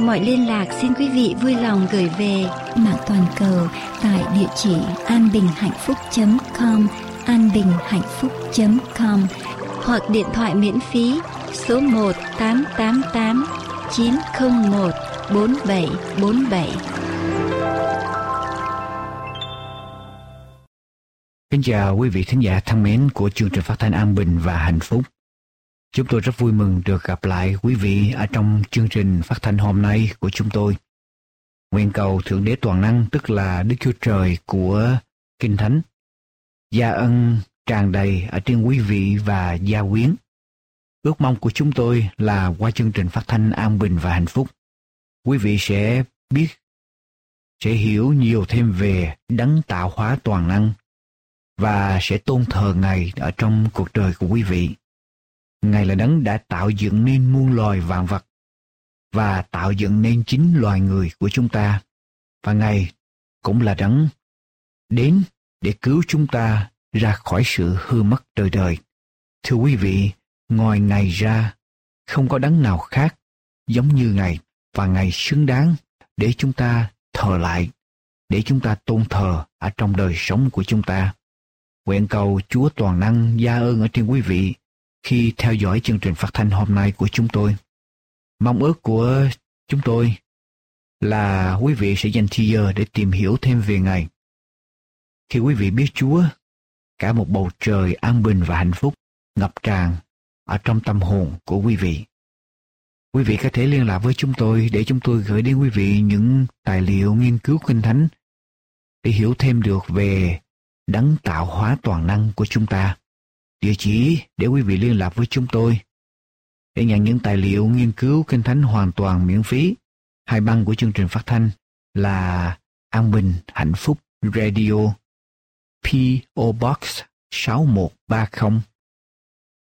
Mọi liên lạc xin quý vị vui lòng gửi về mạng toàn cầu tại địa chỉ anbinhhạnhphúc.com anbinhhạnhphúc.com hoặc điện thoại miễn phí số 1 888 901 4747. Kính chào quý vị thính giả thân mến của chương trình phát thanh An Bình và Hạnh Phúc. Chúng tôi rất vui mừng được gặp lại quý vị ở trong chương trình phát thanh hôm nay của chúng tôi. Nguyện cầu Thượng Đế Toàn Năng tức là Đức Chúa Trời của Kinh Thánh. Gia ân tràn đầy ở trên quý vị và gia quyến. Ước mong của chúng tôi là qua chương trình phát thanh An Bình và Hạnh Phúc, quý vị sẽ biết, sẽ hiểu nhiều thêm về đấng tạo hóa toàn năng và sẽ tôn thờ Ngài ở trong cuộc đời của quý vị. Ngài là đấng đã tạo dựng nên muôn loài vạn vật và tạo dựng nên chính loài người của chúng ta. Và Ngài cũng là đấng đến để cứu chúng ta ra khỏi sự hư mất đời đời. Thưa quý vị, ngoài Ngài ra, không có đấng nào khác giống như Ngài và Ngài xứng đáng để chúng ta thờ lại, để chúng ta tôn thờ ở trong đời sống của chúng ta. Nguyện cầu Chúa Toàn Năng gia ơn ở trên quý vị khi theo dõi chương trình phát thanh hôm nay của chúng tôi. Mong ước của chúng tôi là quý vị sẽ dành thời giờ để tìm hiểu thêm về Ngài. Khi quý vị biết Chúa, cả một bầu trời an bình và hạnh phúc ngập tràn ở trong tâm hồn của quý vị. Quý vị có thể liên lạc với chúng tôi để chúng tôi gửi đến quý vị những tài liệu nghiên cứu kinh thánh để hiểu thêm được về đấng tạo hóa toàn năng của chúng ta. Địa chỉ để quý vị liên lạc với chúng tôi để nhận những tài liệu nghiên cứu kinh thánh hoàn toàn miễn phí. Hai băng của chương trình phát thanh là An Bình Hạnh Phúc Radio P.O. Box 6130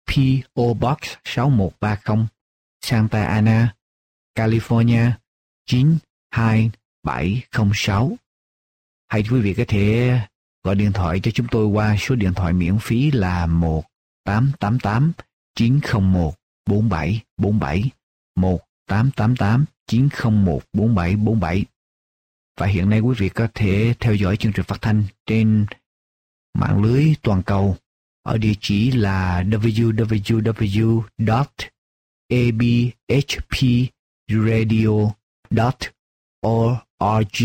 P.O. Box 6130 Santa Ana, California 92706 Hay quý vị có thể gọi điện thoại cho chúng tôi qua số điện thoại miễn phí là 1 888 901 4747 1888 901 4747 và hiện nay quý vị có thể theo dõi chương trình phát thanh trên mạng lưới toàn cầu ở địa chỉ là www.abhpradio.org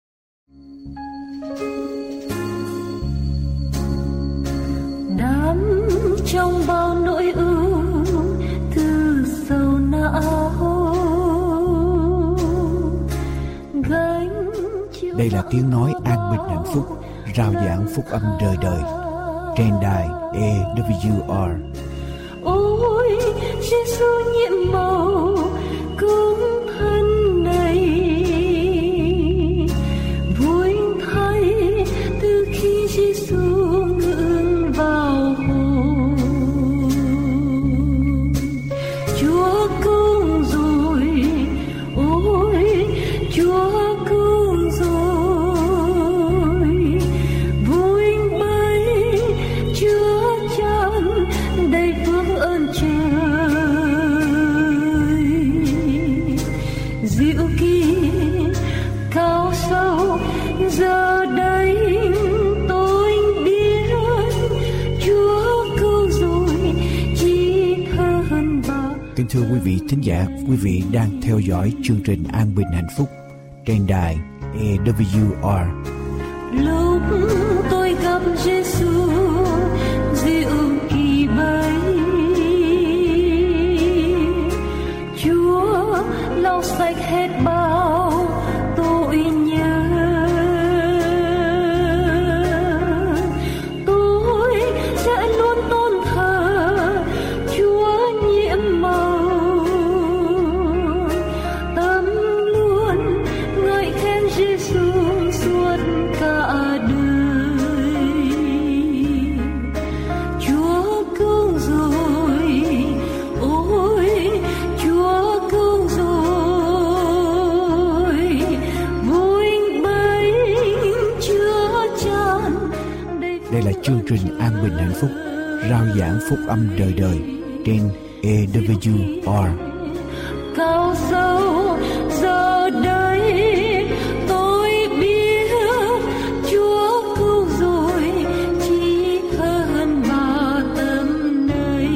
đây là tiếng nói an bình hạnh phúc, rao giảng phúc âm đời đời trên đài EWR. ôi Giêsu nhiệm màu thưa quý vị thính giả, quý vị đang theo dõi chương trình An Bình Hạnh Phúc trên đài EWR. Phúc âm đời đời trên AWR. Cao sâu giờ đây tôi biết Chúa cứu rồi chỉ hơn mà tâm này.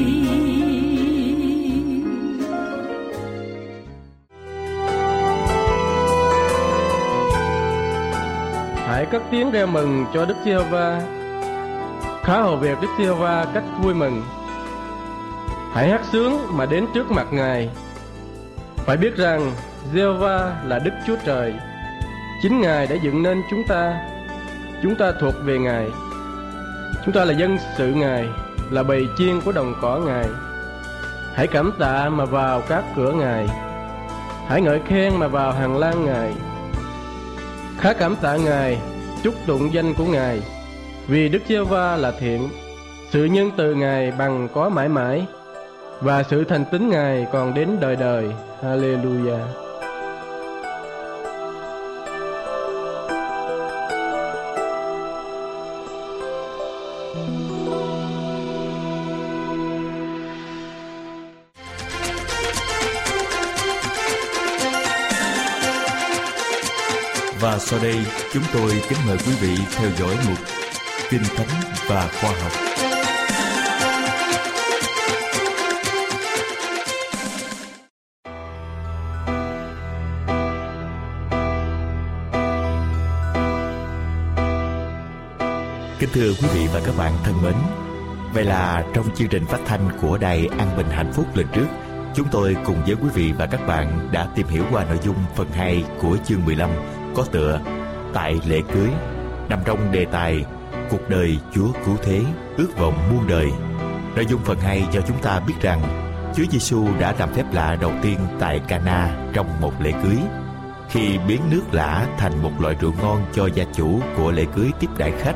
Hãy cất tiếng reo mừng cho Đức Giê-hô-va khá hầu việc Đức Giê-hô-va cách vui mừng. Hãy hát sướng mà đến trước mặt Ngài. Phải biết rằng Giê-hô-va là Đức Chúa Trời. Chính Ngài đã dựng nên chúng ta. Chúng ta thuộc về Ngài. Chúng ta là dân sự Ngài, là bầy chiên của đồng cỏ Ngài. Hãy cảm tạ mà vào các cửa Ngài. Hãy ngợi khen mà vào hàng lang Ngài. Khá cảm tạ Ngài, chúc tụng danh của Ngài vì Đức giê va là thiện, sự nhân từ Ngài bằng có mãi mãi, và sự thành tín Ngài còn đến đời đời. Hallelujah. Và sau đây, chúng tôi kính mời quý vị theo dõi một kinh thánh và khoa học. Kính thưa quý vị và các bạn thân mến, vậy là trong chương trình phát thanh của đài An Bình Hạnh Phúc lần trước, chúng tôi cùng với quý vị và các bạn đã tìm hiểu qua nội dung phần 2 của chương 15 có tựa Tại lễ cưới nằm trong đề tài cuộc đời Chúa cứu thế, ước vọng muôn đời. Nội dung phần 2 cho chúng ta biết rằng Chúa Giêsu đã làm phép lạ đầu tiên tại Cana trong một lễ cưới khi biến nước lã thành một loại rượu ngon cho gia chủ của lễ cưới tiếp đại khách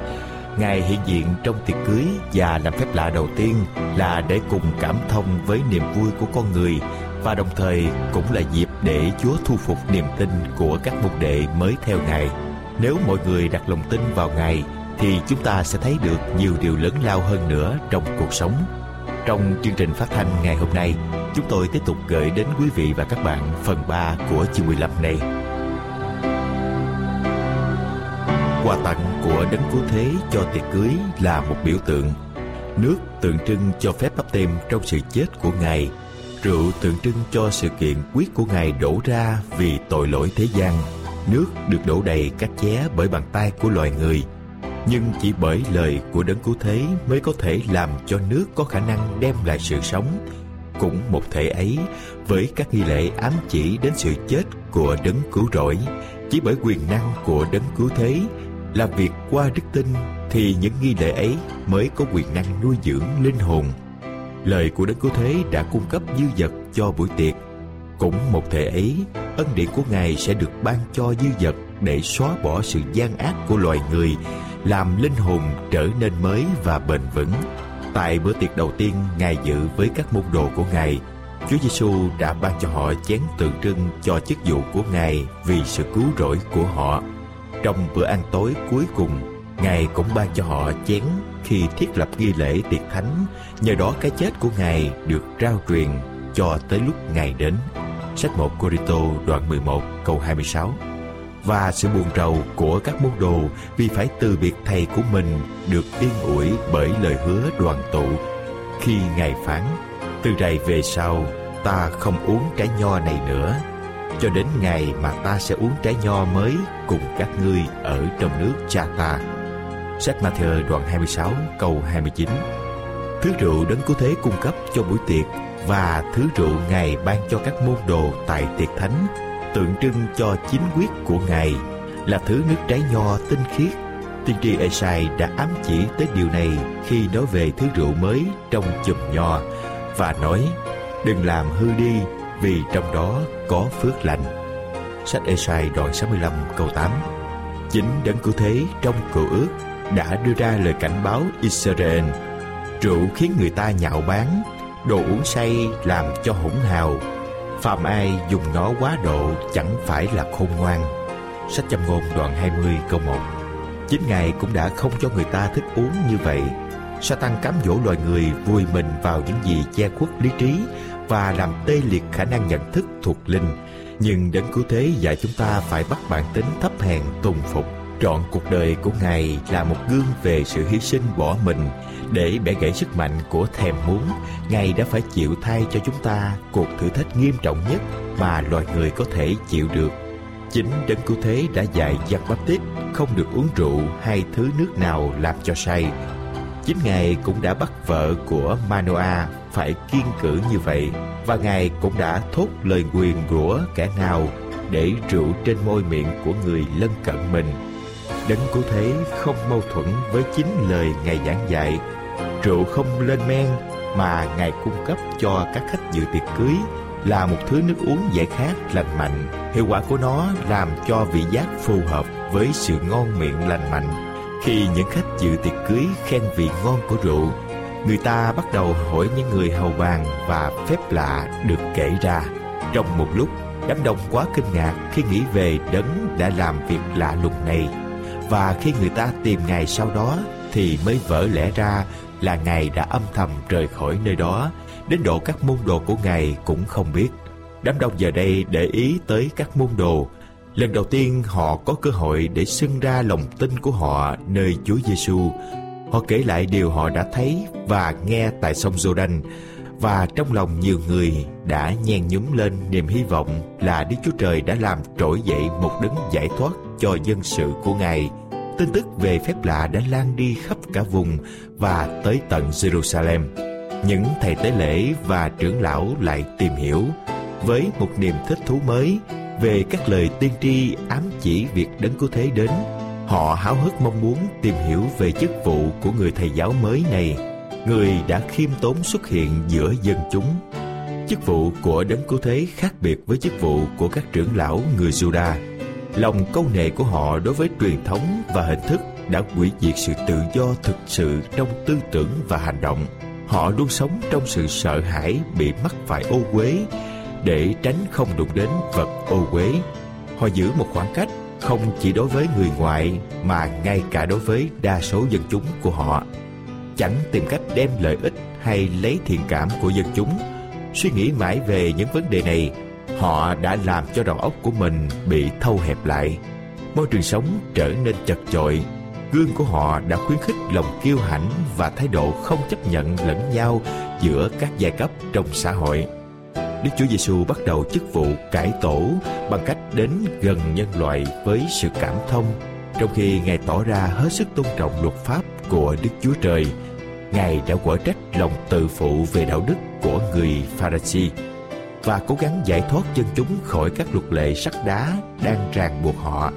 Ngài hiện diện trong tiệc cưới và làm phép lạ đầu tiên là để cùng cảm thông với niềm vui của con người và đồng thời cũng là dịp để Chúa thu phục niềm tin của các mục đệ mới theo Ngài. Nếu mọi người đặt lòng tin vào Ngài thì chúng ta sẽ thấy được nhiều điều lớn lao hơn nữa trong cuộc sống. Trong chương trình phát thanh ngày hôm nay, chúng tôi tiếp tục gửi đến quý vị và các bạn phần 3 của chương 15 này. Quà tặng của đấng cứu thế cho tiệc cưới là một biểu tượng. Nước tượng trưng cho phép bắp tem trong sự chết của Ngài. Rượu tượng trưng cho sự kiện quyết của Ngài đổ ra vì tội lỗi thế gian. Nước được đổ đầy các ché bởi bàn tay của loài người – nhưng chỉ bởi lời của đấng cứu thế mới có thể làm cho nước có khả năng đem lại sự sống. Cũng một thể ấy, với các nghi lễ ám chỉ đến sự chết của đấng cứu rỗi, chỉ bởi quyền năng của đấng cứu thế là việc qua đức tin thì những nghi lễ ấy mới có quyền năng nuôi dưỡng linh hồn. Lời của đấng cứu thế đã cung cấp dư vật cho buổi tiệc. Cũng một thể ấy, ân điển của ngài sẽ được ban cho dư vật để xóa bỏ sự gian ác của loài người làm linh hồn trở nên mới và bền vững. Tại bữa tiệc đầu tiên Ngài dự với các môn đồ của Ngài, Chúa Giêsu đã ban cho họ chén tượng trưng cho chức vụ của Ngài vì sự cứu rỗi của họ. Trong bữa ăn tối cuối cùng, Ngài cũng ban cho họ chén khi thiết lập nghi lễ tiệc thánh, nhờ đó cái chết của Ngài được trao truyền cho tới lúc Ngài đến. Sách 1 Cô-ri-tô đoạn 11 câu 26 và sự buồn rầu của các môn đồ vì phải từ biệt thầy của mình được yên ủi bởi lời hứa đoàn tụ. Khi ngài phán, từ rày về sau, ta không uống trái nho này nữa. Cho đến ngày mà ta sẽ uống trái nho mới cùng các ngươi ở trong nước cha ta. Sách Matthew đoạn 26 câu 29 Thứ rượu đấng cứu thế cung cấp cho buổi tiệc và thứ rượu Ngài ban cho các môn đồ tại tiệc thánh tượng trưng cho chính quyết của Ngài là thứ nước trái nho tinh khiết. Tiên tri Esai đã ám chỉ tới điều này khi nói về thứ rượu mới trong chùm nho và nói, đừng làm hư đi, vì trong đó có phước lành. Sách Esai đoạn 65 câu 8 Chính đấng cứu thế trong cựu ước đã đưa ra lời cảnh báo Israel Rượu khiến người ta nhạo báng, Đồ uống say làm cho hỗn hào phạm ai dùng nó quá độ chẳng phải là khôn ngoan Sách châm ngôn đoạn 20 câu 1 Chính Ngài cũng đã không cho người ta thích uống như vậy Satan cám dỗ loài người vùi mình vào những gì che khuất lý trí và làm tê liệt khả năng nhận thức thuộc linh. Nhưng đến cứu thế dạy chúng ta phải bắt bản tính thấp hèn tùng phục. Trọn cuộc đời của Ngài là một gương về sự hy sinh bỏ mình để bẻ gãy sức mạnh của thèm muốn. Ngài đã phải chịu thay cho chúng ta cuộc thử thách nghiêm trọng nhất mà loài người có thể chịu được. Chính đấng cứu thế đã dạy giặc bắp tít không được uống rượu hay thứ nước nào làm cho say Chính Ngài cũng đã bắt vợ của Manoa phải kiên cử như vậy, và Ngài cũng đã thốt lời quyền rủa kẻ nào để rượu trên môi miệng của người lân cận mình. Đấng cứu thế không mâu thuẫn với chính lời Ngài giảng dạy. Rượu không lên men mà Ngài cung cấp cho các khách dự tiệc cưới là một thứ nước uống giải khát lành mạnh. Hiệu quả của nó làm cho vị giác phù hợp với sự ngon miệng lành mạnh khi những khách dự tiệc cưới khen vị ngon của rượu, người ta bắt đầu hỏi những người hầu bàn và phép lạ được kể ra. Trong một lúc, đám đông quá kinh ngạc khi nghĩ về đấng đã làm việc lạ lùng này. Và khi người ta tìm Ngài sau đó thì mới vỡ lẽ ra là Ngài đã âm thầm rời khỏi nơi đó, đến độ các môn đồ của Ngài cũng không biết. Đám đông giờ đây để ý tới các môn đồ Lần đầu tiên họ có cơ hội để xưng ra lòng tin của họ nơi Chúa Giêsu. Họ kể lại điều họ đã thấy và nghe tại sông Giô-đanh và trong lòng nhiều người đã nhen nhúm lên niềm hy vọng là Đức Chúa Trời đã làm trỗi dậy một đấng giải thoát cho dân sự của Ngài. Tin tức về phép lạ đã lan đi khắp cả vùng và tới tận Jerusalem. Những thầy tế lễ và trưởng lão lại tìm hiểu với một niềm thích thú mới về các lời tiên tri ám chỉ việc đấng cứu thế đến, họ háo hức mong muốn tìm hiểu về chức vụ của người thầy giáo mới này, người đã khiêm tốn xuất hiện giữa dân chúng chức vụ của đấng cứu thế khác biệt với chức vụ của các trưởng lão người Judah lòng câu nệ của họ đối với truyền thống và hình thức đã hủy diệt sự tự do thực sự trong tư tưởng và hành động họ luôn sống trong sự sợ hãi bị mắc phải ô uế để tránh không đụng đến vật ô uế. Họ giữ một khoảng cách không chỉ đối với người ngoại mà ngay cả đối với đa số dân chúng của họ. Chẳng tìm cách đem lợi ích hay lấy thiện cảm của dân chúng. Suy nghĩ mãi về những vấn đề này, họ đã làm cho đầu óc của mình bị thâu hẹp lại. Môi trường sống trở nên chật chội. Gương của họ đã khuyến khích lòng kiêu hãnh và thái độ không chấp nhận lẫn nhau giữa các giai cấp trong xã hội. Đức Chúa Giêsu bắt đầu chức vụ cải tổ bằng cách đến gần nhân loại với sự cảm thông, trong khi Ngài tỏ ra hết sức tôn trọng luật pháp của Đức Chúa Trời. Ngài đã quở trách lòng tự phụ về đạo đức của người Pharisee và cố gắng giải thoát dân chúng khỏi các luật lệ sắt đá đang ràng buộc họ.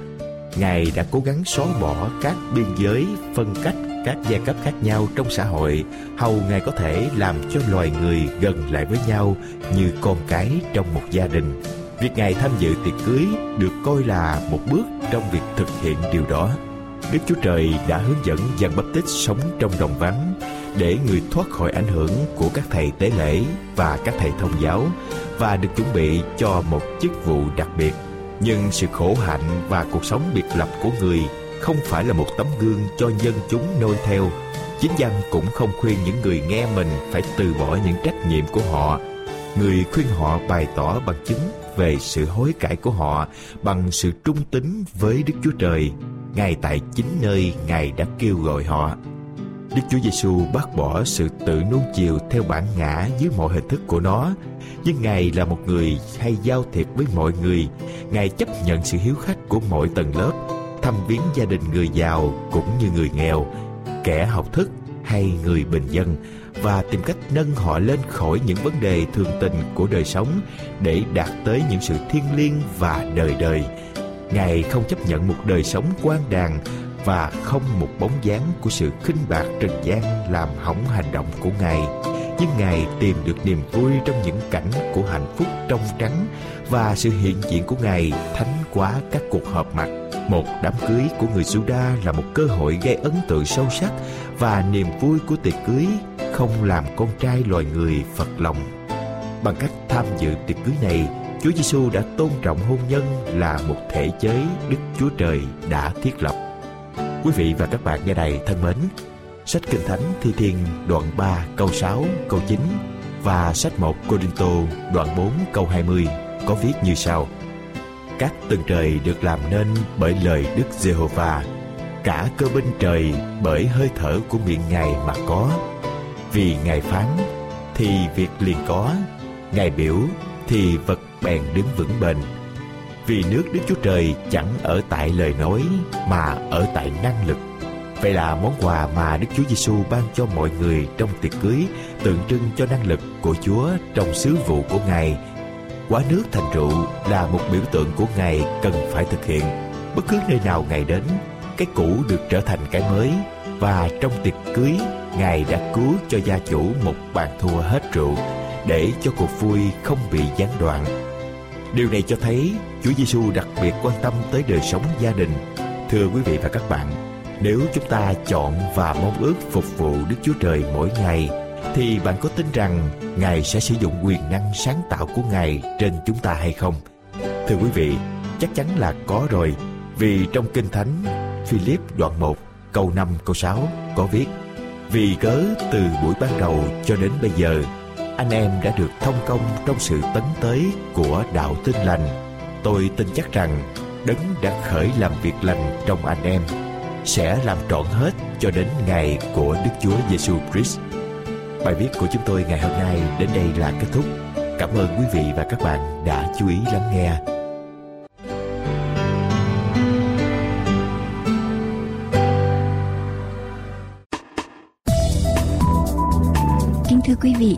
Ngài đã cố gắng xóa bỏ các biên giới, phân cách, các giai cấp khác nhau trong xã hội. Hầu ngài có thể làm cho loài người gần lại với nhau như con cái trong một gia đình. Việc ngài tham dự tiệc cưới được coi là một bước trong việc thực hiện điều đó. Đức chúa trời đã hướng dẫn dân Baptist sống trong đồng vắng để người thoát khỏi ảnh hưởng của các thầy tế lễ và các thầy thông giáo và được chuẩn bị cho một chức vụ đặc biệt. Nhưng sự khổ hạnh và cuộc sống biệt lập của người không phải là một tấm gương cho dân chúng noi theo. Chính văn cũng không khuyên những người nghe mình phải từ bỏ những trách nhiệm của họ. Người khuyên họ bày tỏ bằng chứng về sự hối cải của họ bằng sự trung tín với đức chúa trời, ngay tại chính nơi ngài đã kêu gọi họ đức chúa giêsu bác bỏ sự tự nuông chiều theo bản ngã dưới mọi hình thức của nó nhưng ngài là một người hay giao thiệp với mọi người ngài chấp nhận sự hiếu khách của mọi tầng lớp thăm viếng gia đình người giàu cũng như người nghèo, kẻ học thức hay người bình dân và tìm cách nâng họ lên khỏi những vấn đề thường tình của đời sống để đạt tới những sự thiêng liêng và đời đời. Ngài không chấp nhận một đời sống quan đàn và không một bóng dáng của sự khinh bạc trần gian làm hỏng hành động của Ngài. Nhưng Ngài tìm được niềm vui trong những cảnh của hạnh phúc trong trắng và sự hiện diện của Ngài thánh quá các cuộc họp mặt. Một đám cưới của người Juda là một cơ hội gây ấn tượng sâu sắc và niềm vui của tiệc cưới không làm con trai loài người phật lòng. Bằng cách tham dự tiệc cưới này, Chúa Giêsu đã tôn trọng hôn nhân là một thể chế Đức Chúa Trời đã thiết lập. Quý vị và các bạn nghe này thân mến, sách Kinh Thánh Thi Thiên đoạn 3 câu 6 câu 9 và sách 1 Corinto đoạn 4 câu 20 có viết như sau: Các tầng trời được làm nên bởi lời Đức Giê-hô-va, cả cơ binh trời bởi hơi thở của miệng Ngài mà có. Vì Ngài phán thì việc liền có, Ngài biểu thì vật bèn đứng vững bền. Vì nước Đức Chúa Trời chẳng ở tại lời nói mà ở tại năng lực. Vậy là món quà mà Đức Chúa Giêsu ban cho mọi người trong tiệc cưới tượng trưng cho năng lực của Chúa trong sứ vụ của Ngài. Quá nước thành rượu là một biểu tượng của Ngài cần phải thực hiện. Bất cứ nơi nào Ngài đến, cái cũ được trở thành cái mới và trong tiệc cưới, Ngài đã cứu cho gia chủ một bàn thua hết rượu để cho cuộc vui không bị gián đoạn. Điều này cho thấy Chúa Giêsu đặc biệt quan tâm tới đời sống gia đình. Thưa quý vị và các bạn, nếu chúng ta chọn và mong ước phục vụ Đức Chúa Trời mỗi ngày, thì bạn có tin rằng Ngài sẽ sử dụng quyền năng sáng tạo của Ngài trên chúng ta hay không? Thưa quý vị, chắc chắn là có rồi, vì trong Kinh Thánh, Philip đoạn 1, câu 5, câu 6 có viết Vì cớ từ buổi ban đầu cho đến bây giờ, anh em đã được thông công trong sự tấn tới của đạo tin lành. Tôi tin chắc rằng Đấng đã khởi làm việc lành trong anh em sẽ làm trọn hết cho đến ngày của Đức Chúa Giêsu Christ. Bài viết của chúng tôi ngày hôm nay đến đây là kết thúc. Cảm ơn quý vị và các bạn đã chú ý lắng nghe. Kính thưa quý vị,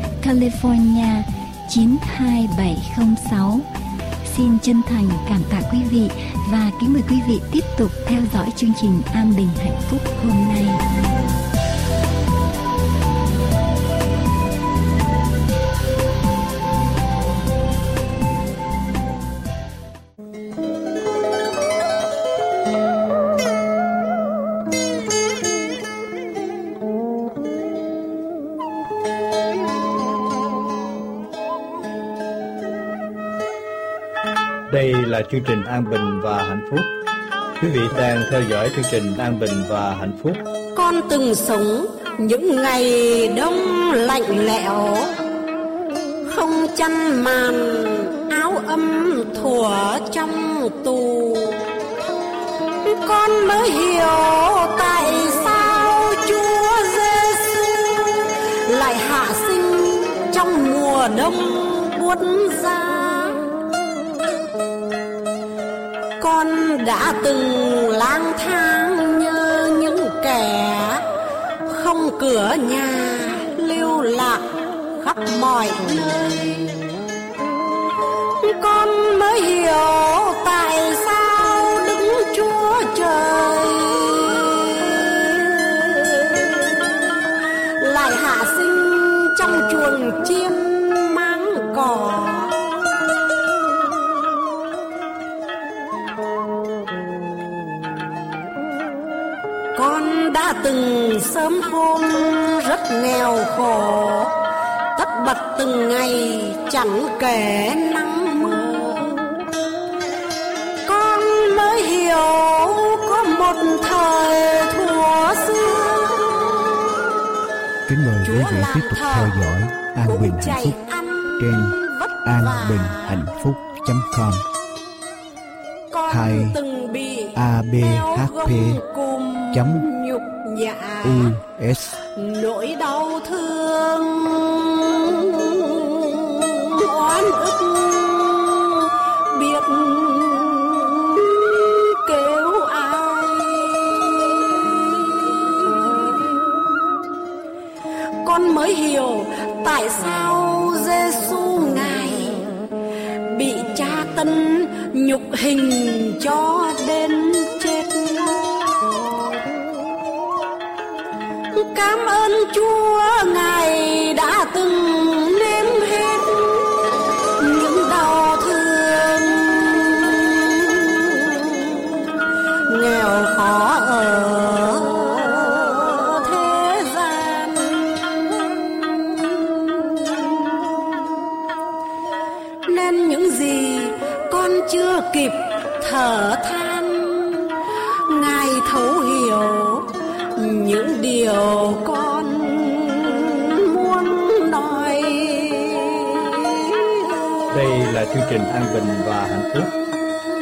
California 92706 Xin chân thành cảm tạ quý vị và kính mời quý vị tiếp tục theo dõi chương trình An Bình Hạnh Phúc hôm nay. chương trình An Bình và Hạnh Phúc. Quý vị đang theo dõi chương trình An Bình và Hạnh Phúc. Con từng sống những ngày đông lạnh lẽo, không chăn màn, áo ấm thủa trong tù. Con mới hiểu tại sao Chúa Giêsu lại hạ sinh trong mùa đông buốt giá đã từng lang thang như những kẻ không cửa nhà lưu lạc khắp mọi nơi. Con mới hiểu tại sao đứng chúa trời lại hạ sinh trong chuồng chim từng sớm hôm rất nghèo khổ. Tất bật từng ngày chẳng kể nắng mưa. Con mới hiểu có một thời thuở xưa. Kính mời quý vị tiếp tục theo dõi An Bình Hạnh Phúc trên anbinhhạnhphúc.com con hai từng bị ABHP chấm nhục nhã US nỗi đau thương oan ức biết kêu ai. Con mới hiểu tại sao Giêsu ngài bị tra tấn nhục hình cho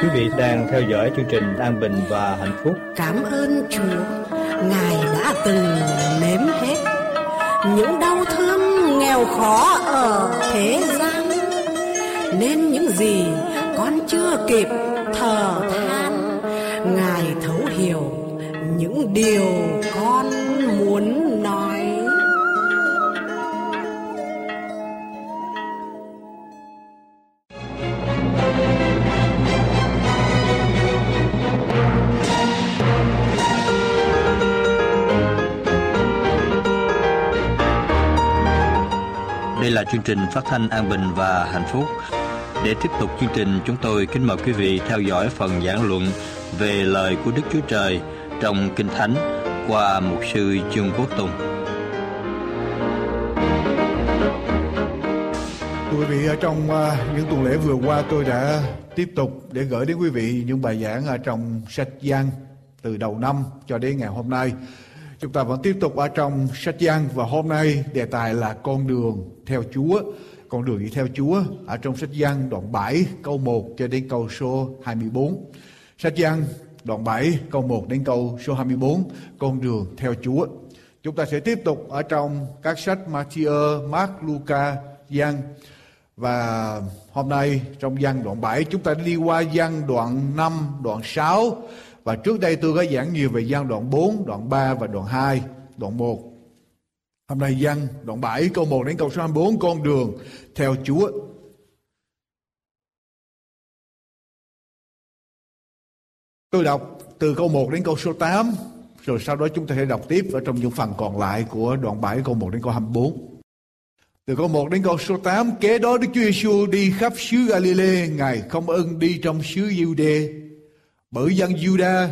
Quý vị đang theo dõi chương trình An Bình và Hạnh Phúc. cảm ơn Chúa, ngài đã từng nếm hết những đau thương, nghèo khó ở thế gian, nên những gì con chưa kịp thở than, ngài thấu hiểu những điều con muốn chương trình phát thanh An Bình và Hạnh Phúc. Để tiếp tục chương trình, chúng tôi kính mời quý vị theo dõi phần giảng luận về lời của Đức Chúa Trời trong Kinh Thánh qua mục sư Trương Quốc Tùng. Thưa quý vị, ở trong à, những tuần lễ vừa qua tôi đã tiếp tục để gửi đến quý vị những bài giảng ở trong sách giang từ đầu năm cho đến ngày hôm nay. Chúng ta vẫn tiếp tục ở trong sách Giăng và hôm nay đề tài là con đường theo Chúa. Con đường đi theo Chúa ở trong sách Giăng đoạn 7 câu 1 cho đến câu số 24. Sách Giăng đoạn 7 câu 1 đến câu số 24 con đường theo Chúa. Chúng ta sẽ tiếp tục ở trong các sách Matthew, Mark, Luca, Giăng và hôm nay trong Giăng đoạn 7 chúng ta đi qua Giăng đoạn 5, đoạn 6 và trước đây tôi có giảng nhiều về gian đoạn 4, đoạn 3 và đoạn 2, đoạn 1. Hôm nay gian đoạn 7 câu 1 đến câu số 24 con đường theo Chúa. Tôi đọc từ câu 1 đến câu số 8 rồi sau đó chúng ta sẽ đọc tiếp ở trong những phần còn lại của đoạn 7 câu 1 đến câu 24. Từ câu 1 đến câu số 8, kế đó Đức Chúa Giêsu đi khắp xứ Galilee, Ngài không ưng đi trong xứ Giu-đê, bởi dân Juda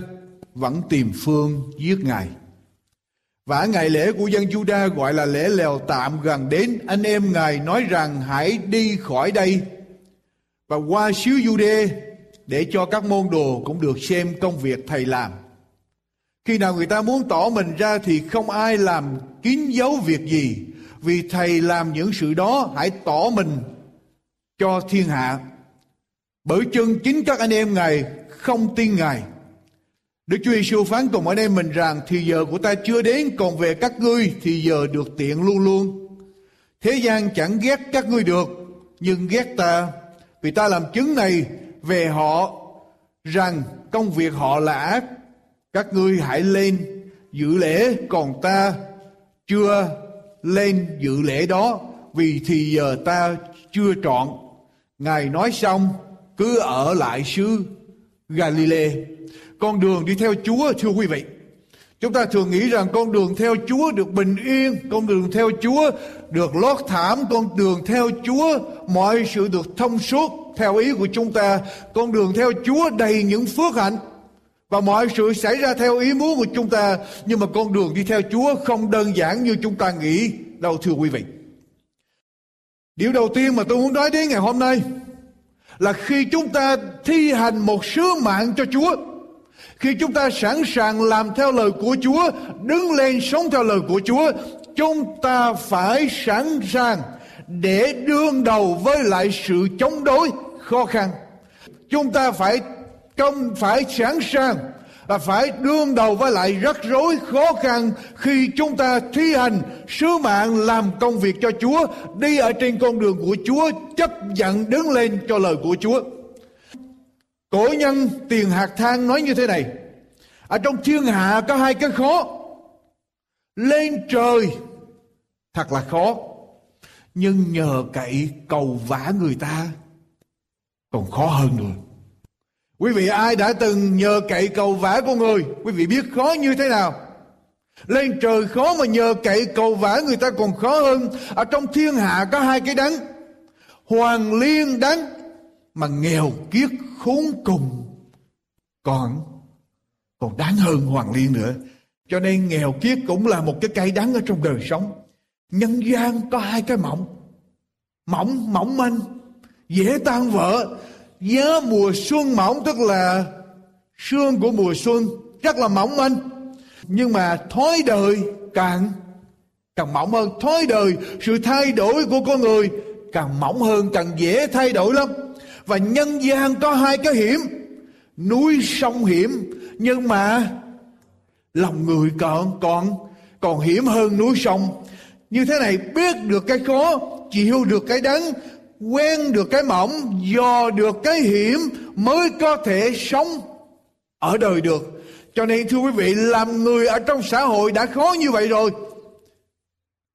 vẫn tìm phương giết Ngài. Và ngày lễ của dân Juda gọi là lễ lèo tạm gần đến, anh em Ngài nói rằng hãy đi khỏi đây và qua xứ Jude để cho các môn đồ cũng được xem công việc thầy làm. Khi nào người ta muốn tỏ mình ra thì không ai làm kín dấu việc gì, vì thầy làm những sự đó hãy tỏ mình cho thiên hạ. Bởi chân chính các anh em Ngài không tin Ngài. Đức Chúa Giêsu phán cùng ở đây mình rằng thì giờ của ta chưa đến còn về các ngươi thì giờ được tiện luôn luôn. Thế gian chẳng ghét các ngươi được, nhưng ghét ta, vì ta làm chứng này về họ rằng công việc họ là ác. Các ngươi hãy lên dự lễ, còn ta chưa lên dự lễ đó, vì thì giờ ta chưa trọn. Ngài nói xong, cứ ở lại xứ Galilee. Con đường đi theo Chúa thưa quý vị. Chúng ta thường nghĩ rằng con đường theo Chúa được bình yên, con đường theo Chúa được lót thảm, con đường theo Chúa mọi sự được thông suốt theo ý của chúng ta. Con đường theo Chúa đầy những phước hạnh và mọi sự xảy ra theo ý muốn của chúng ta. Nhưng mà con đường đi theo Chúa không đơn giản như chúng ta nghĩ đâu thưa quý vị. Điều đầu tiên mà tôi muốn nói đến ngày hôm nay là khi chúng ta thi hành một sứ mạng cho Chúa khi chúng ta sẵn sàng làm theo lời của Chúa, đứng lên sống theo lời của Chúa, chúng ta phải sẵn sàng để đương đầu với lại sự chống đối khó khăn. Chúng ta phải công phải sẵn sàng và phải đương đầu với lại rắc rối khó khăn khi chúng ta thi hành sứ mạng làm công việc cho Chúa, đi ở trên con đường của Chúa, chấp nhận đứng lên cho lời của Chúa. Cổ nhân tiền hạt thang nói như thế này. Ở trong thiên hạ có hai cái khó. Lên trời thật là khó. Nhưng nhờ cậy cầu vả người ta còn khó hơn nữa. Quý vị, ai đã từng nhờ cậy cầu vả của người? Quý vị biết khó như thế nào? Lên trời khó mà nhờ cậy cầu vả người ta còn khó hơn. Ở trong thiên hạ có hai cái đắng. Hoàng liên đắng mà nghèo kiết khốn cùng còn còn đáng hơn hoàng liên nữa cho nên nghèo kiết cũng là một cái cây đắng ở trong đời sống nhân gian có hai cái mỏng mỏng mỏng manh, dễ tan vỡ giá mùa xuân mỏng tức là sương của mùa xuân. Rất là mỏng manh nhưng mà thói đời càng càng mỏng hơn. Thói đời, sự thay đổi của con người càng mỏng hơn, càng dễ thay đổi lắm. Và nhân gian có hai cái hiểm. Núi sông hiểm, nhưng mà lòng người còn còn còn hiểm hơn núi sông. Như thế này biết được cái khó, chịu được cái đắng quen được cái mỏng dò được cái hiểm mới có thể sống ở đời được cho nên thưa quý vị làm người ở trong xã hội đã khó như vậy rồi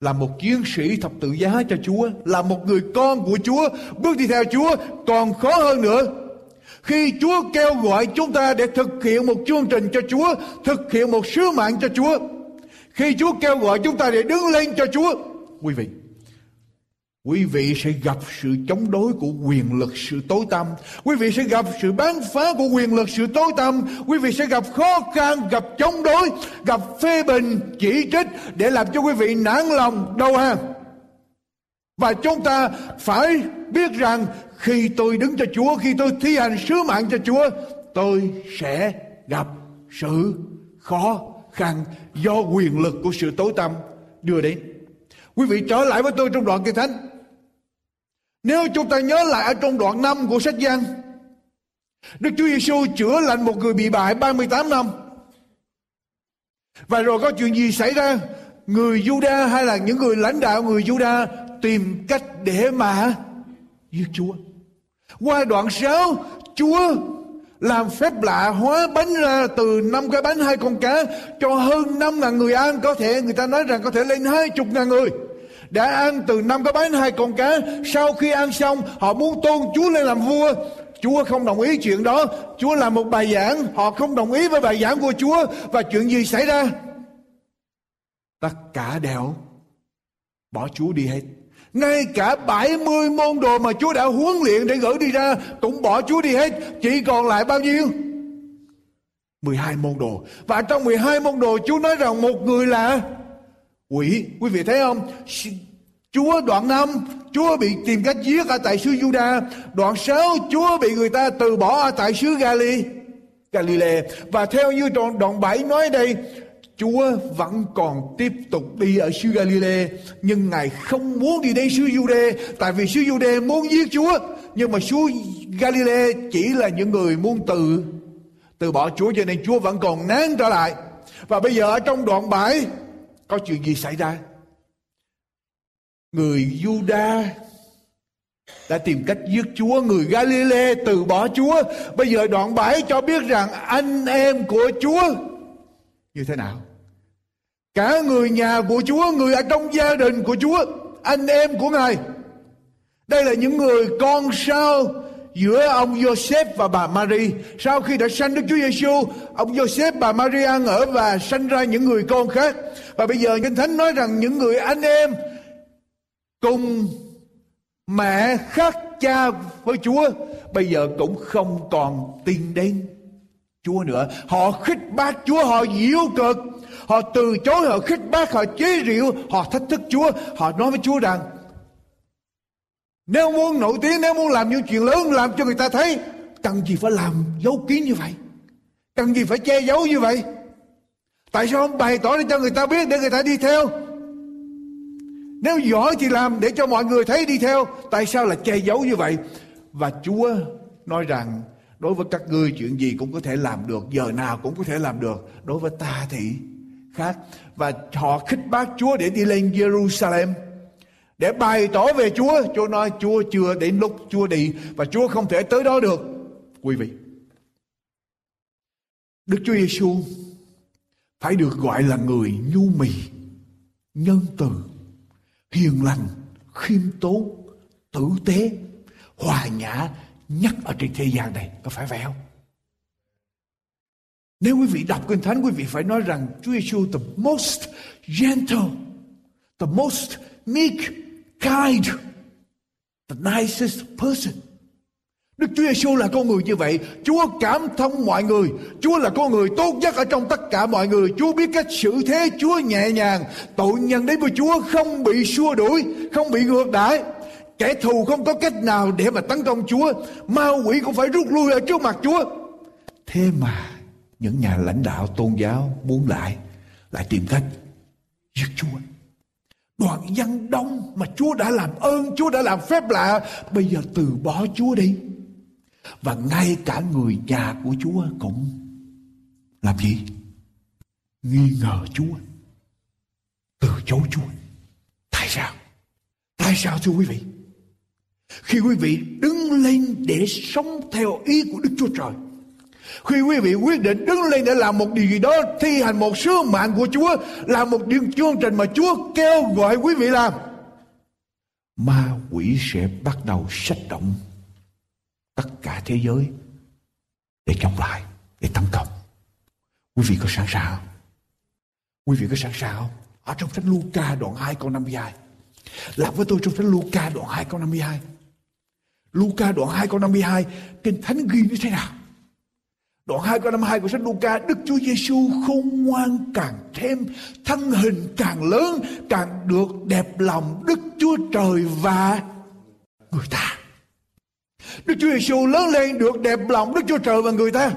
là một chiến sĩ thập tự giá cho Chúa, là một người con của Chúa, bước đi theo Chúa còn khó hơn nữa. Khi Chúa kêu gọi chúng ta để thực hiện một chương trình cho Chúa, thực hiện một sứ mạng cho Chúa, khi Chúa kêu gọi chúng ta để đứng lên cho Chúa, quý vị, Quý vị sẽ gặp sự chống đối của quyền lực sự tối tăm. Quý vị sẽ gặp sự bán phá của quyền lực sự tối tăm. Quý vị sẽ gặp khó khăn, gặp chống đối, gặp phê bình, chỉ trích để làm cho quý vị nản lòng, đầu hàng. Và chúng ta phải biết rằng khi tôi đứng cho Chúa, khi tôi thi hành sứ mạng cho Chúa, tôi sẽ gặp sự khó khăn do quyền lực của sự tối tăm đưa đến. Quý vị trở lại với tôi trong đoạn kinh thánh nếu chúng ta nhớ lại ở trong đoạn 5 của sách Giăng, Đức Chúa Giêsu chữa lành một người bị bại 38 năm. Và rồi có chuyện gì xảy ra? Người Juda hay là những người lãnh đạo người Juda tìm cách để mà giết Chúa. Qua đoạn 6, Chúa làm phép lạ hóa bánh ra từ năm cái bánh hai con cá cho hơn năm ngàn người ăn có thể người ta nói rằng có thể lên hai chục ngàn người đã ăn từ năm cái bánh hai con cá. Sau khi ăn xong, họ muốn tôn chúa lên làm vua. Chúa không đồng ý chuyện đó. Chúa làm một bài giảng. Họ không đồng ý với bài giảng của chúa. Và chuyện gì xảy ra? Tất cả đều bỏ chúa đi hết. Ngay cả 70 môn đồ mà Chúa đã huấn luyện để gửi đi ra cũng bỏ Chúa đi hết. Chỉ còn lại bao nhiêu? 12 môn đồ. Và trong 12 môn đồ, Chúa nói rằng một người là quỷ quý vị thấy không? Chúa đoạn 5 Chúa bị tìm cách giết ở tại xứ Juda. Đoạn 6 Chúa bị người ta từ bỏ ở tại xứ Gali Galilee Và theo như đoạn, đoạn 7 nói đây Chúa vẫn còn tiếp tục đi ở xứ Galilee Nhưng Ngài không muốn đi đến xứ Jude Tại vì xứ Jude muốn giết Chúa. Nhưng mà xứ Galilee chỉ là những người muốn từ từ bỏ Chúa cho nên Chúa vẫn còn nán trở lại. Và bây giờ ở trong đoạn 7 có chuyện gì xảy ra người Juda đã tìm cách giết Chúa, người Galilee từ bỏ Chúa. Bây giờ đoạn bãi cho biết rằng anh em của Chúa như thế nào? Cả người nhà của Chúa, người ở trong gia đình của Chúa, anh em của Ngài. Đây là những người con sao giữa ông Joseph và bà Mary. Sau khi đã sanh Đức Chúa Giêsu, ông Joseph bà Mary ăn ở và sanh ra những người con khác. Và bây giờ Kinh Thánh nói rằng những người anh em cùng mẹ khác cha với Chúa bây giờ cũng không còn tin đến Chúa nữa. Họ khích bác Chúa, họ diễu cực, họ từ chối, họ khích bác, họ chế rượu, họ thách thức Chúa. Họ nói với Chúa rằng nếu muốn nổi tiếng, nếu muốn làm những chuyện lớn làm cho người ta thấy, cần gì phải làm dấu kín như vậy? Cần gì phải che giấu như vậy? Tại sao không bày tỏ để cho người ta biết để người ta đi theo? Nếu giỏi thì làm để cho mọi người thấy đi theo. Tại sao là che giấu như vậy? Và Chúa nói rằng đối với các ngươi chuyện gì cũng có thể làm được, giờ nào cũng có thể làm được. Đối với ta thì khác. Và họ khích bác Chúa để đi lên Jerusalem để bày tỏ về Chúa. Chúa nói Chúa chưa đến lúc Chúa đi và Chúa không thể tới đó được. Quý vị, Đức Chúa Giêsu phải được gọi là người nhu mì, nhân từ, hiền lành, khiêm tốn, tử tế, hòa nhã nhất ở trên thế gian này. Có phải vậy không? Nếu quý vị đọc Kinh Thánh, quý vị phải nói rằng Chúa Giêsu the most gentle, the most meek, kind, the nicest person. Đức Chúa Giêsu là con người như vậy. Chúa cảm thông mọi người. Chúa là con người tốt nhất ở trong tất cả mọi người. Chúa biết cách xử thế. Chúa nhẹ nhàng. Tội nhân đến với Chúa không bị xua đuổi, không bị ngược đãi. Kẻ thù không có cách nào để mà tấn công Chúa. Ma quỷ cũng phải rút lui ở trước mặt Chúa. Thế mà những nhà lãnh đạo tôn giáo muốn lại lại tìm cách giết Chúa. Đoàn dân đông mà Chúa đã làm ơn, Chúa đã làm phép lạ, bây giờ từ bỏ Chúa đi. Và ngay cả người nhà của Chúa cũng làm gì? Nghi ngờ Chúa. Từ chối Chúa. Tại sao? Tại sao thưa quý vị? Khi quý vị đứng lên để sống theo ý của Đức Chúa Trời khi quý vị quyết định đứng lên để làm một điều gì đó, thi hành một sứ mạng của Chúa, làm một điều chương trình mà Chúa kêu gọi quý vị làm, ma quỷ sẽ bắt đầu sách động tất cả thế giới để chống lại, để tấn công. Quý vị có sẵn sàng không? Quý vị có sẵn sàng không? Ở trong sách Luca đoạn 2 câu 52 làm với tôi trong sách Luca đoạn 2 câu 52 Luca đoạn 2 câu 52 Kinh Thánh ghi như thế nào? Đoạn 2 câu 52 của sách Luca, Đức Chúa Giêsu khôn ngoan càng thêm, Thân hình càng lớn, Càng được đẹp lòng Đức Chúa Trời và người ta. Đức Chúa Giêsu lớn lên được đẹp lòng Đức Chúa Trời và người ta.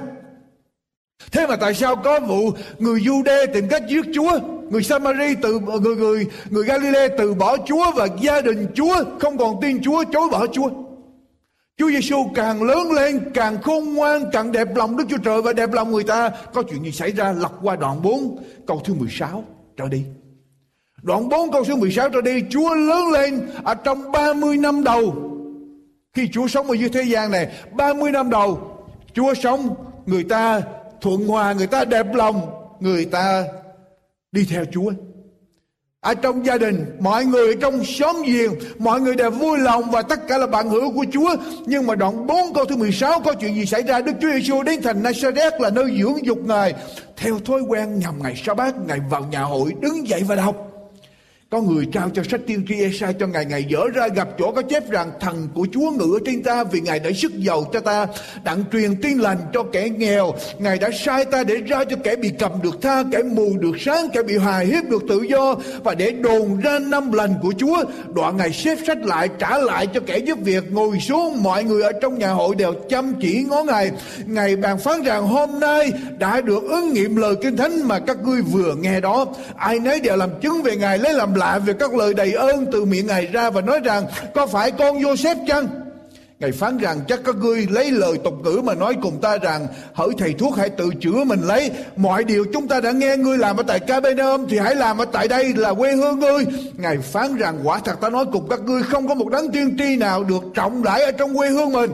Thế mà tại sao có vụ người Jude tìm cách giết Chúa, Người Samari từ, người người người Galilee từ bỏ Chúa và gia đình Chúa không còn tin Chúa, chối bỏ Chúa? Chúa Giêsu càng lớn lên, càng khôn ngoan, càng đẹp lòng Đức Chúa Trời và đẹp lòng người ta. Có chuyện gì xảy ra lật qua đoạn 4 câu thứ 16 trở đi. Đoạn 4 câu số 16 trở đi, Chúa lớn lên ở trong 30 năm đầu. Khi Chúa sống ở dưới thế gian này, 30 năm đầu, Chúa sống, người ta thuận hòa, người ta đẹp lòng, người ta đi theo Chúa ở trong gia đình, mọi người trong xóm giềng, mọi người đều vui lòng và tất cả là bạn hữu của Chúa. Nhưng mà đoạn 4 câu thứ 16 có chuyện gì xảy ra? Đức Chúa Giêsu đến thành Nazareth là nơi dưỡng dục ngài. Theo thói quen nhằm ngày sa bát ngài vào nhà hội, đứng dậy và đọc có người trao cho sách tiên tri Esai cho ngài Ngài dở ra gặp chỗ có chép rằng Thần của Chúa ngự ở trên ta Vì Ngài đã sức giàu cho ta, Đặng truyền tin lành cho kẻ nghèo. Ngài đã sai ta để ra cho kẻ bị cầm được tha, Kẻ mù được sáng, Kẻ bị hài hiếp được tự do. Và để đồn ra năm lành của Chúa, Đoạn Ngài xếp sách lại trả lại cho kẻ giúp việc. Ngồi xuống, mọi người ở trong nhà hội đều chăm chỉ ngó Ngài. Ngài bàn phán rằng, hôm nay đã được ứng nghiệm lời kinh thánh Mà các ngươi vừa nghe đó. Ai nấy đều làm chứng về Ngài, lấy làm lạ về các lời đầy ơn từ miệng Ngài ra và nói rằng, có phải con Joseph chăng? Ngài phán rằng, chắc các ngươi lấy lời tục ngữ mà nói cùng ta rằng, hỡi thầy thuốc hãy tự chữa mình lấy. Mọi điều chúng ta đã nghe ngươi làm ở tại Capernaum thì hãy làm ở tại đây là quê hương ngươi. Ngài phán rằng, quả thật ta nói cùng các ngươi không có một đấng tiên tri nào được trọng đãi ở trong quê hương mình.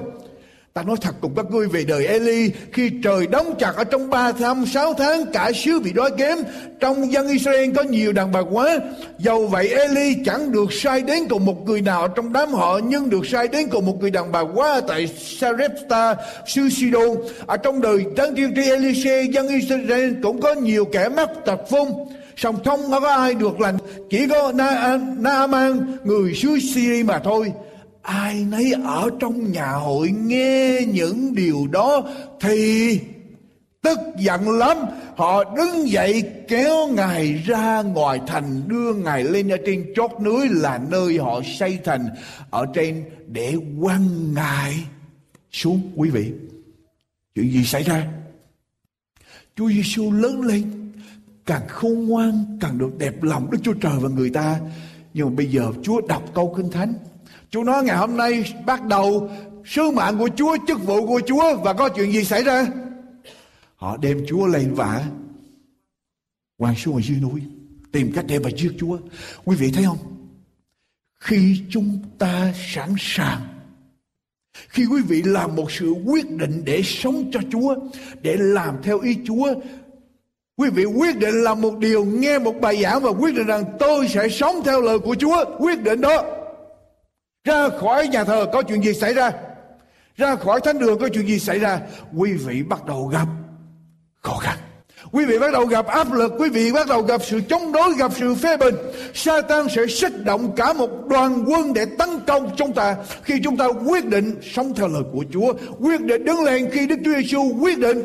Ta nói thật cùng các ngươi về đời Eli khi trời đóng chặt ở trong ba tháng sáu tháng cả xứ bị đói kém trong dân Israel có nhiều đàn bà quá. Dầu vậy Eli chẳng được sai đến cùng một người nào trong đám họ nhưng được sai đến cùng một người đàn bà quá tại Sarepta xứ Sidon. Ở trong đời đấng tiên tri Elise dân Israel cũng có nhiều kẻ mắc tật phong song không có ai được lành chỉ có Na, Naaman người xứ Syria mà thôi ai nấy ở trong nhà hội nghe những điều đó thì tức giận lắm. Họ đứng dậy kéo ngài ra ngoài thành, đưa ngài lên ở trên chót núi là nơi họ xây thành, ở trên để quăng ngài xuống. Quý vị, chuyện gì xảy ra? Chúa Giêsu lớn lên, càng khôn ngoan, càng được đẹp lòng Đức Chúa Trời và người ta. Nhưng mà bây giờ Chúa đọc câu kinh thánh Chúa nói ngày hôm nay bắt đầu sứ mạng của Chúa, chức vụ của Chúa và có chuyện gì xảy ra? Họ đem Chúa lên vả quăng xuống ở dưới núi tìm cách để mà giết Chúa. Quý vị thấy không? Khi chúng ta sẵn sàng khi quý vị làm một sự quyết định để sống cho Chúa, để làm theo ý Chúa, quý vị quyết định làm một điều, nghe một bài giảng và quyết định rằng tôi sẽ sống theo lời của Chúa, quyết định đó ra khỏi nhà thờ có chuyện gì xảy ra? Ra khỏi thánh đường có chuyện gì xảy ra? Quý vị bắt đầu gặp khó khăn. Quý vị bắt đầu gặp áp lực, quý vị bắt đầu gặp sự chống đối, gặp sự phê bình. Satan sẽ kích động cả một đoàn quân để tấn công chúng ta khi chúng ta quyết định sống theo lời của Chúa, quyết định đứng lên khi Đức Chúa Giêsu quyết định.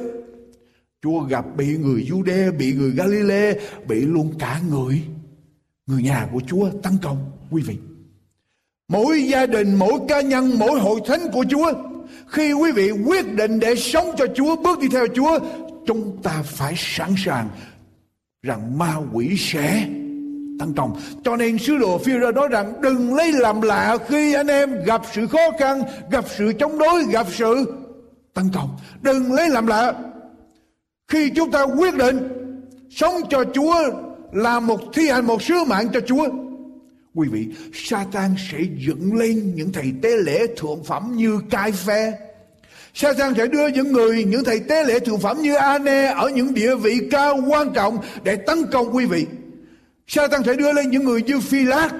Chúa gặp bị người Jude, bị người Galilee, bị luôn cả người người nhà của Chúa tấn công quý vị. Mỗi gia đình, mỗi cá nhân, mỗi hội thánh của Chúa Khi quý vị quyết định để sống cho Chúa, bước đi theo Chúa Chúng ta phải sẵn sàng rằng ma quỷ sẽ tấn công. Cho nên sứ đồ phi ra nói rằng đừng lấy làm lạ khi anh em gặp sự khó khăn, gặp sự chống đối, gặp sự tấn công. Đừng lấy làm lạ. Khi chúng ta quyết định sống cho Chúa, làm một thi hành một sứ mạng cho Chúa Quý vị, Satan sẽ dựng lên những thầy tế lễ thượng phẩm như Cai Phe. Satan sẽ đưa những người, những thầy tế lễ thượng phẩm như Ane ở những địa vị cao quan trọng để tấn công quý vị. Satan sẽ đưa lên những người như Phi Lát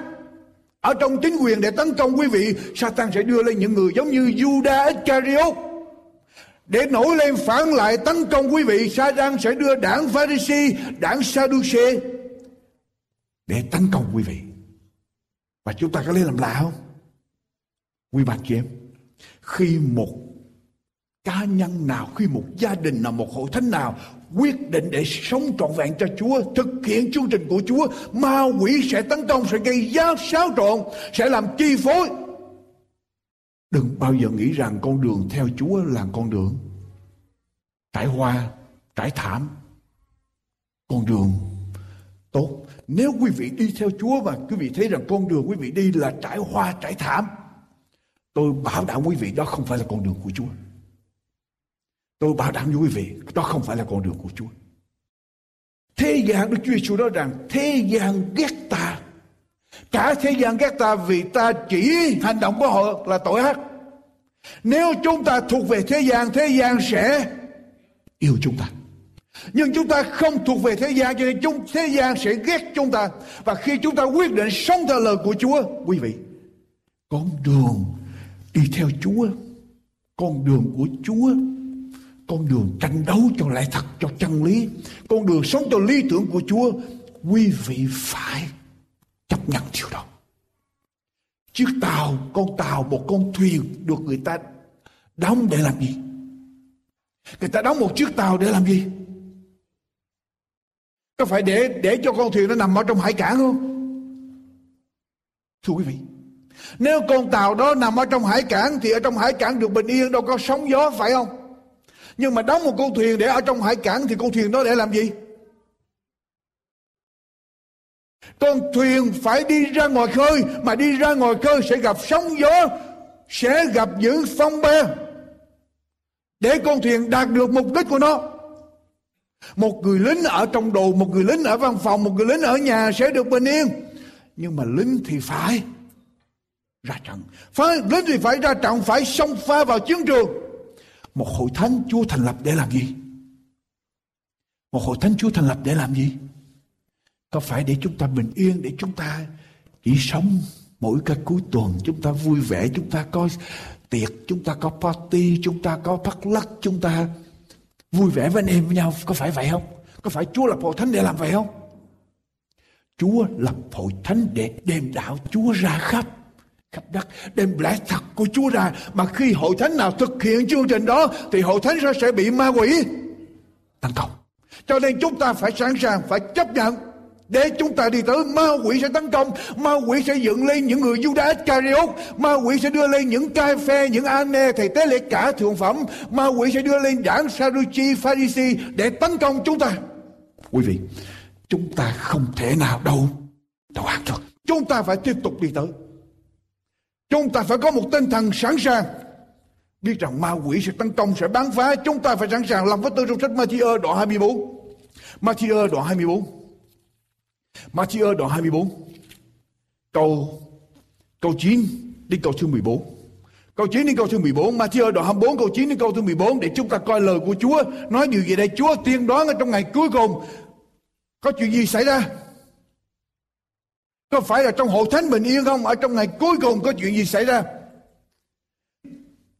ở trong chính quyền để tấn công quý vị. Satan sẽ đưa lên những người giống như Judas Iscariot để nổi lên phản lại tấn công quý vị. Satan sẽ đưa đảng Pharisee, đảng Sadducee để tấn công quý vị. Và chúng ta có lấy làm lạ không? Quy bạch chị em, khi một cá nhân nào, khi một gia đình nào, một hội thánh nào quyết định để sống trọn vẹn cho Chúa, thực hiện chương trình của Chúa, ma quỷ sẽ tấn công, sẽ gây giá xáo trộn, sẽ làm chi phối. Đừng bao giờ nghĩ rằng con đường theo Chúa là con đường trải hoa, trải thảm. Con đường tốt nếu quý vị đi theo Chúa và quý vị thấy rằng con đường quý vị đi là trải hoa trải thảm, tôi bảo đảm quý vị đó không phải là con đường của Chúa. Tôi bảo đảm với quý vị, đó không phải là con đường của Chúa. Thế gian Đức Chúa Giêsu nói rằng thế gian ghét ta. Cả thế gian ghét ta vì ta chỉ hành động của họ là tội ác. Nếu chúng ta thuộc về thế gian, thế gian sẽ yêu chúng ta. Nhưng chúng ta không thuộc về thế gian cho nên chúng thế gian sẽ ghét chúng ta. Và khi chúng ta quyết định sống theo lời của Chúa, quý vị, con đường đi theo Chúa, con đường của Chúa, con đường tranh đấu cho lại thật cho chân lý, con đường sống cho lý tưởng của Chúa, quý vị phải chấp nhận điều đó. Chiếc tàu, con tàu, một con thuyền được người ta đóng để làm gì? Người ta đóng một chiếc tàu để làm gì? Có phải để để cho con thuyền nó nằm ở trong hải cảng không? Thưa quý vị, nếu con tàu đó nằm ở trong hải cảng thì ở trong hải cảng được bình yên đâu có sóng gió phải không? Nhưng mà đóng một con thuyền để ở trong hải cảng thì con thuyền đó để làm gì? Con thuyền phải đi ra ngoài khơi mà đi ra ngoài khơi sẽ gặp sóng gió sẽ gặp những phong ba để con thuyền đạt được mục đích của nó một người lính ở trong đồ một người lính ở văn phòng, một người lính ở nhà sẽ được bình yên. Nhưng mà lính thì phải ra trận. Phải, lính thì phải ra trận, phải xông pha vào chiến trường. Một hội thánh chúa thành lập để làm gì? Một hội thánh chúa thành lập để làm gì? Có phải để chúng ta bình yên, để chúng ta chỉ sống mỗi cái cuối tuần, chúng ta vui vẻ, chúng ta có tiệc, chúng ta có party, chúng ta có bắt lắc chúng ta vui vẻ với anh em với nhau, có phải vậy không? Có phải Chúa lập hội thánh để làm vậy không? Chúa lập hội thánh để đem đạo Chúa ra khắp khắp đất, đem lẽ thật của Chúa ra. Mà khi hội thánh nào thực hiện chương trình đó, thì hội thánh sẽ bị ma quỷ. Tấn công. Cho nên chúng ta phải sẵn sàng, phải chấp nhận để chúng ta đi tới, ma quỷ sẽ tấn công, ma quỷ sẽ dựng lên những người Judas Iscariot, ma quỷ sẽ đưa lên những cai phe, những ane, thầy tế lễ cả thượng phẩm, ma quỷ sẽ đưa lên đảng Saduchi Pharisee để tấn công chúng ta. Quý vị, chúng ta không thể nào đâu. Đầu hàng được chúng ta phải tiếp tục đi tới. Chúng ta phải có một tinh thần sẵn sàng. Biết rằng ma quỷ sẽ tấn công, sẽ bắn phá. Chúng ta phải sẵn sàng làm với tư trong sách Matthew đoạn 24 Matthew đoạn 24 Matthew đoạn 24 câu câu 9 đến câu thứ 14 Câu 9 đến câu thứ 14 Matthew đoạn 24 câu 9 đến câu thứ 14 Để chúng ta coi lời của Chúa, Nói điều gì đây? Chúa tiên đoán ở trong ngày cuối cùng Có chuyện gì xảy ra? Có phải là trong hội thánh bình yên không? Ở trong ngày cuối cùng có chuyện gì xảy ra?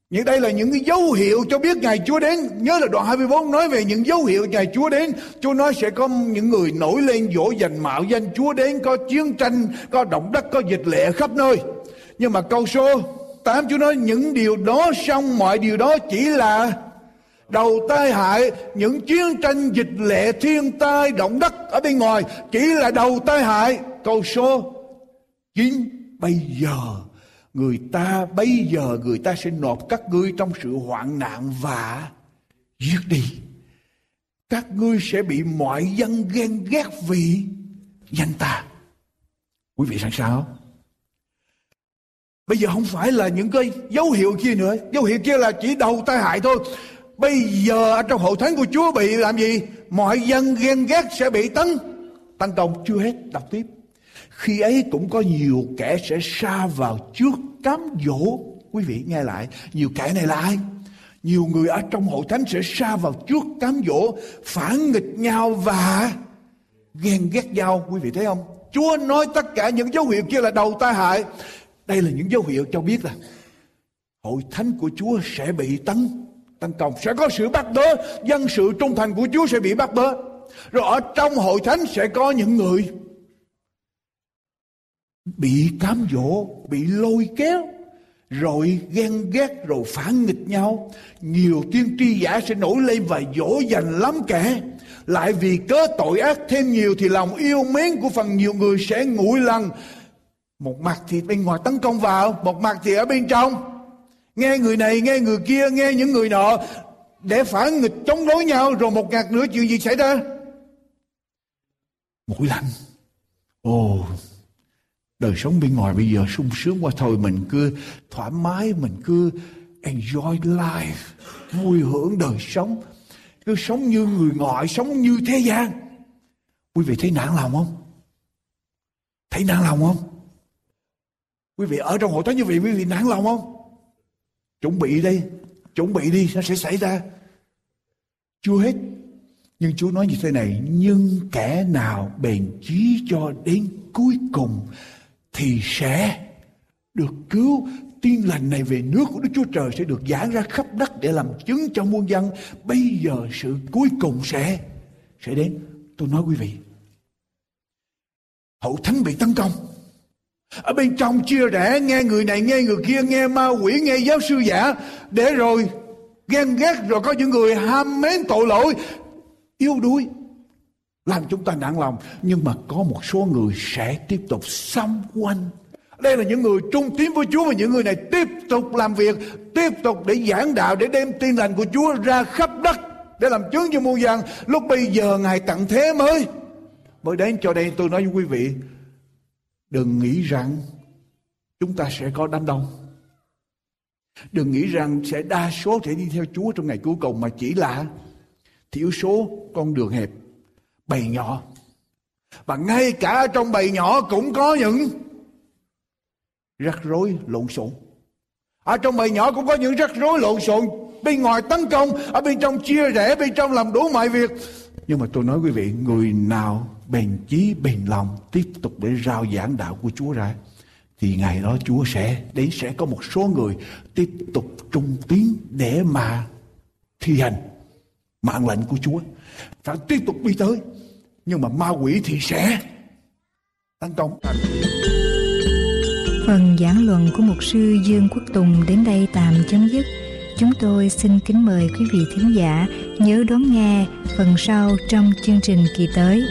Những đây là những cái dấu hiệu cho biết ngày Chúa đến. Nhớ là đoạn 24 nói về những dấu hiệu ngày Chúa đến. Chúa nói sẽ có những người nổi lên dỗ dành mạo danh Chúa đến. Có chiến tranh, có động đất, có dịch lệ khắp nơi. Nhưng mà câu số 8 Chúa nói những điều đó xong mọi điều đó chỉ là đầu tai hại những chiến tranh dịch lệ thiên tai động đất ở bên ngoài chỉ là đầu tai hại câu số 9 bây giờ người ta bây giờ người ta sẽ nộp các ngươi trong sự hoạn nạn và giết đi. Các ngươi sẽ bị mọi dân ghen ghét vì danh ta. Quý vị sẵn sàng không bây giờ không phải là những cái dấu hiệu kia nữa. Dấu hiệu kia là chỉ đầu tai hại thôi. Bây giờ ở trong hội thánh của chúa bị làm gì? Mọi dân ghen ghét sẽ bị tấn. Tấn công chưa hết. Đọc tiếp khi ấy cũng có nhiều kẻ sẽ xa vào trước cám dỗ. Quý vị nghe lại, nhiều kẻ này là ai? Nhiều người ở trong hội thánh sẽ xa vào trước cám dỗ, phản nghịch nhau và ghen ghét nhau. Quý vị thấy không? Chúa nói tất cả những dấu hiệu kia là đầu tai hại. Đây là những dấu hiệu cho biết là hội thánh của chúa sẽ bị tấn tấn công, sẽ có sự bắt bớ. Dân sự trung thành của chúa sẽ bị bắt bớ. Rồi ở trong hội thánh sẽ có những người bị cám dỗ bị lôi kéo rồi ghen ghét rồi phản nghịch nhau. Nhiều tiên tri giả sẽ nổi lên và dỗ dành lắm kẻ. Lại vì cớ tội ác thêm nhiều thì lòng yêu mến của phần nhiều người sẽ nguội lần một mặt thì bên ngoài tấn công vào một mặt thì ở bên trong. Nghe người này nghe người kia nghe những người nọ để phản nghịch chống đối nhau rồi một ngạt nữa chuyện gì xảy ra? Mũi lạnh ồ oh, đời sống bên ngoài bây giờ sung sướng quá. Thôi mình cứ thoải mái, mình cứ enjoy life, vui hưởng đời sống. Cứ sống như người ngoại, sống như thế gian. Quý vị thấy nản lòng không? Thấy nản lòng không? Quý vị ở trong hội thánh như vậy, quý vị nản lòng không? Chuẩn bị đi, chuẩn bị đi, nó sẽ xảy ra. Chưa hết. Nhưng Chúa nói như thế này, Nhưng kẻ nào bền chí cho đến cuối cùng thì sẽ được cứu tin lành này về nước của Đức Chúa Trời sẽ được giảng ra khắp đất để làm chứng cho muôn dân. Bây giờ sự cuối cùng sẽ sẽ đến. Tôi nói quý vị, hậu thánh bị tấn công. Ở bên trong chia rẽ nghe người này nghe người kia nghe ma quỷ nghe giáo sư giả để rồi ghen ghét rồi có những người ham mến tội lỗi yếu đuối làm chúng ta nản lòng. Nhưng mà có một số người sẽ tiếp tục xâm quanh. Đây là những người trung tín với Chúa và những người này tiếp tục làm việc tiếp tục để giảng đạo để đem tin lành của Chúa ra khắp đất để làm chứng cho muôn dân lúc bây giờ ngài tặng thế mới. Mới đến cho đây tôi nói với quý vị đừng nghĩ rằng chúng ta sẽ có đám đông. Đừng nghĩ rằng sẽ đa số sẽ đi theo Chúa trong ngày cuối cùng mà chỉ là thiểu số con đường hẹp, bầy nhỏ. Và ngay cả trong bầy nhỏ cũng có những rắc rối lộn xộn. Ở trong bầy nhỏ cũng có những rắc rối lộn xộn. Bên ngoài tấn công, ở bên trong chia rẽ, bên trong làm đủ mọi việc. Nhưng mà tôi nói quý vị, người nào bền chí, bền lòng tiếp tục để rao giảng đạo của Chúa ra thì ngày đó Chúa sẽ đến sẽ có một số người tiếp tục trung tín để mà thi hành mạng lệnh của Chúa phải tiếp tục đi tới nhưng mà ma quỷ thì sẽ tấn công phần giảng luận của mục sư Dương Quốc Tùng đến đây tạm chấm dứt chúng tôi xin kính mời quý vị thính giả nhớ đón nghe phần sau trong chương trình kỳ tới.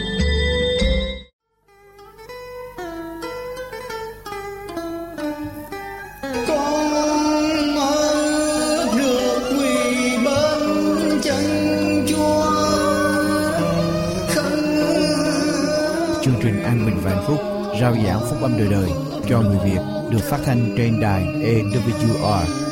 Đình an bình vạn phúc, rao giảng phúc âm đời đời cho người Việt được phát thanh trên đài EWR.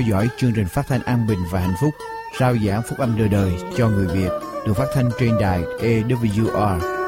Theo dõi chương trình phát thanh an bình và hạnh phúc, rao giảng phúc âm đời đời cho người Việt, được phát thanh trên đài EWR.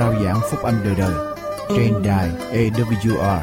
Rao giảng phúc âm đời đời trên đài AWR.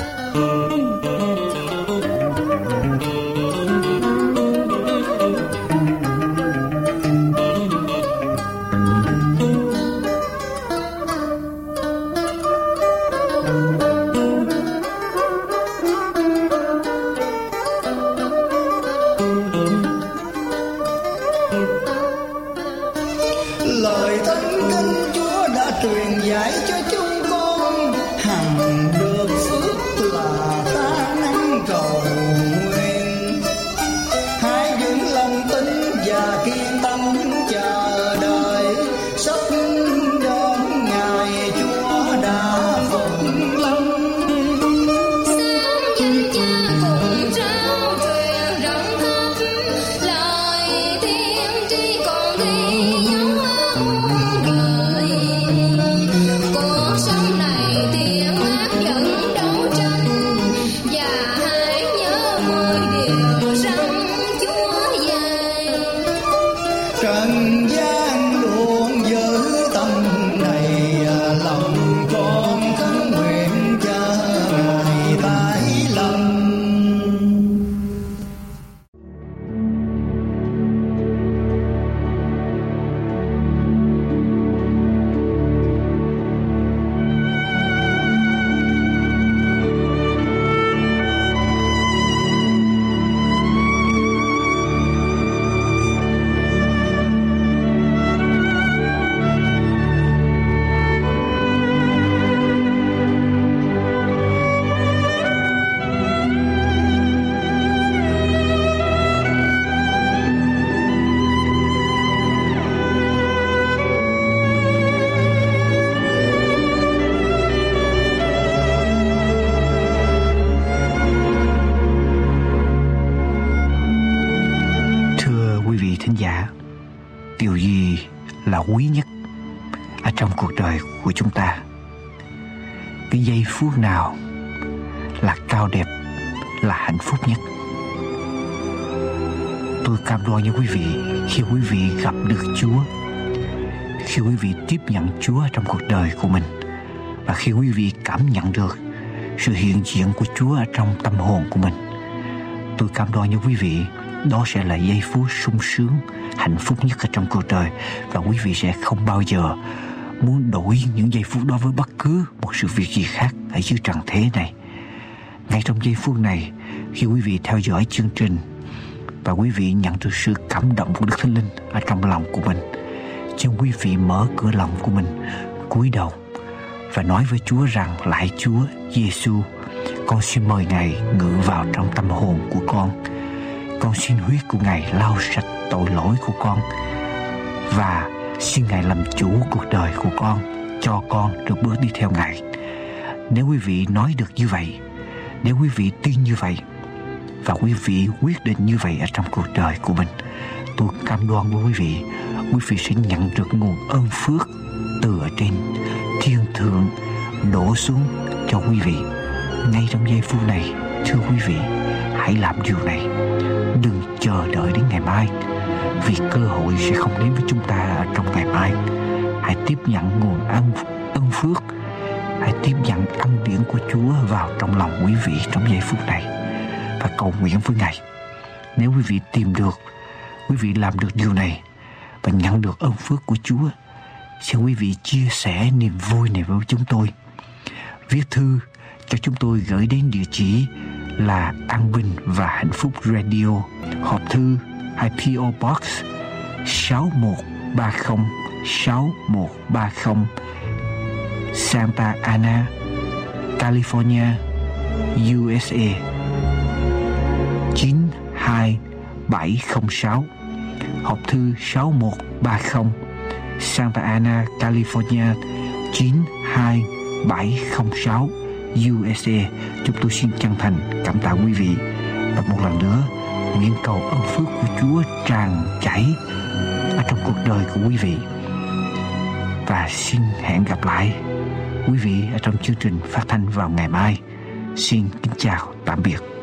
Trong cuộc đời của mình. Và khi quý vị cảm nhận được sự hiện diện của Chúa ở trong tâm hồn của mình, tôi cam đoan với quý vị, đó sẽ là giây phút sung sướng, hạnh phúc nhất ở trong cuộc đời. Và quý vị sẽ không bao giờ muốn đổi những giây phút đó với bất cứ một sự việc gì khác ở dưới trần thế này. Ngay trong giây phút này, khi quý vị theo dõi chương trình, và quý vị nhận được sự cảm động của Đức Thánh Linh ở trong lòng của mình xin quý vị mở cửa lòng của mình cúi đầu và nói với Chúa rằng lại Chúa Giêsu con xin mời Ngài ngự vào trong tâm hồn của con. Con xin huyết của Ngài lau sạch tội lỗi của con và xin Ngài làm chủ cuộc đời của con cho con được bước đi theo Ngài. Nếu quý vị nói được như vậy, nếu quý vị tin như vậy và quý vị quyết định như vậy ở trong cuộc đời của mình, tôi cam đoan với quý vị, quý vị sẽ nhận được nguồn ơn phước từ ở trên. Thiên thượng đổ xuống cho quý vị. Ngay trong giây phút này thưa quý vị hãy làm điều này. Đừng chờ đợi đến ngày mai vì cơ hội sẽ không đến với chúng ta ở trong ngày mai. Hãy tiếp nhận nguồn ân ân phước. Hãy tiếp nhận ân điển của Chúa vào trong lòng quý vị trong giây phút này. Và cầu nguyện với Ngài. Nếu quý vị tìm được, quý vị làm được điều này và nhận được ơn phước của Chúa, xin quý vị chia sẻ niềm vui này với chúng tôi. Viết thư cho chúng tôi gửi đến địa chỉ là An Bình và Hạnh Phúc Radio, hộp thư hay PO Box 6130 6130 Santa Ana, California, USA 92706 hộp thư 6130 Santa Ana, California 92706 USA. Chúng tôi xin chân thành cảm tạ quý vị và một lần nữa nguyện cầu ơn phước của Chúa tràn chảy ở trong cuộc đời của quý vị. Và xin hẹn gặp lại quý vị ở trong chương trình phát thanh vào ngày mai. Xin kính chào tạm biệt.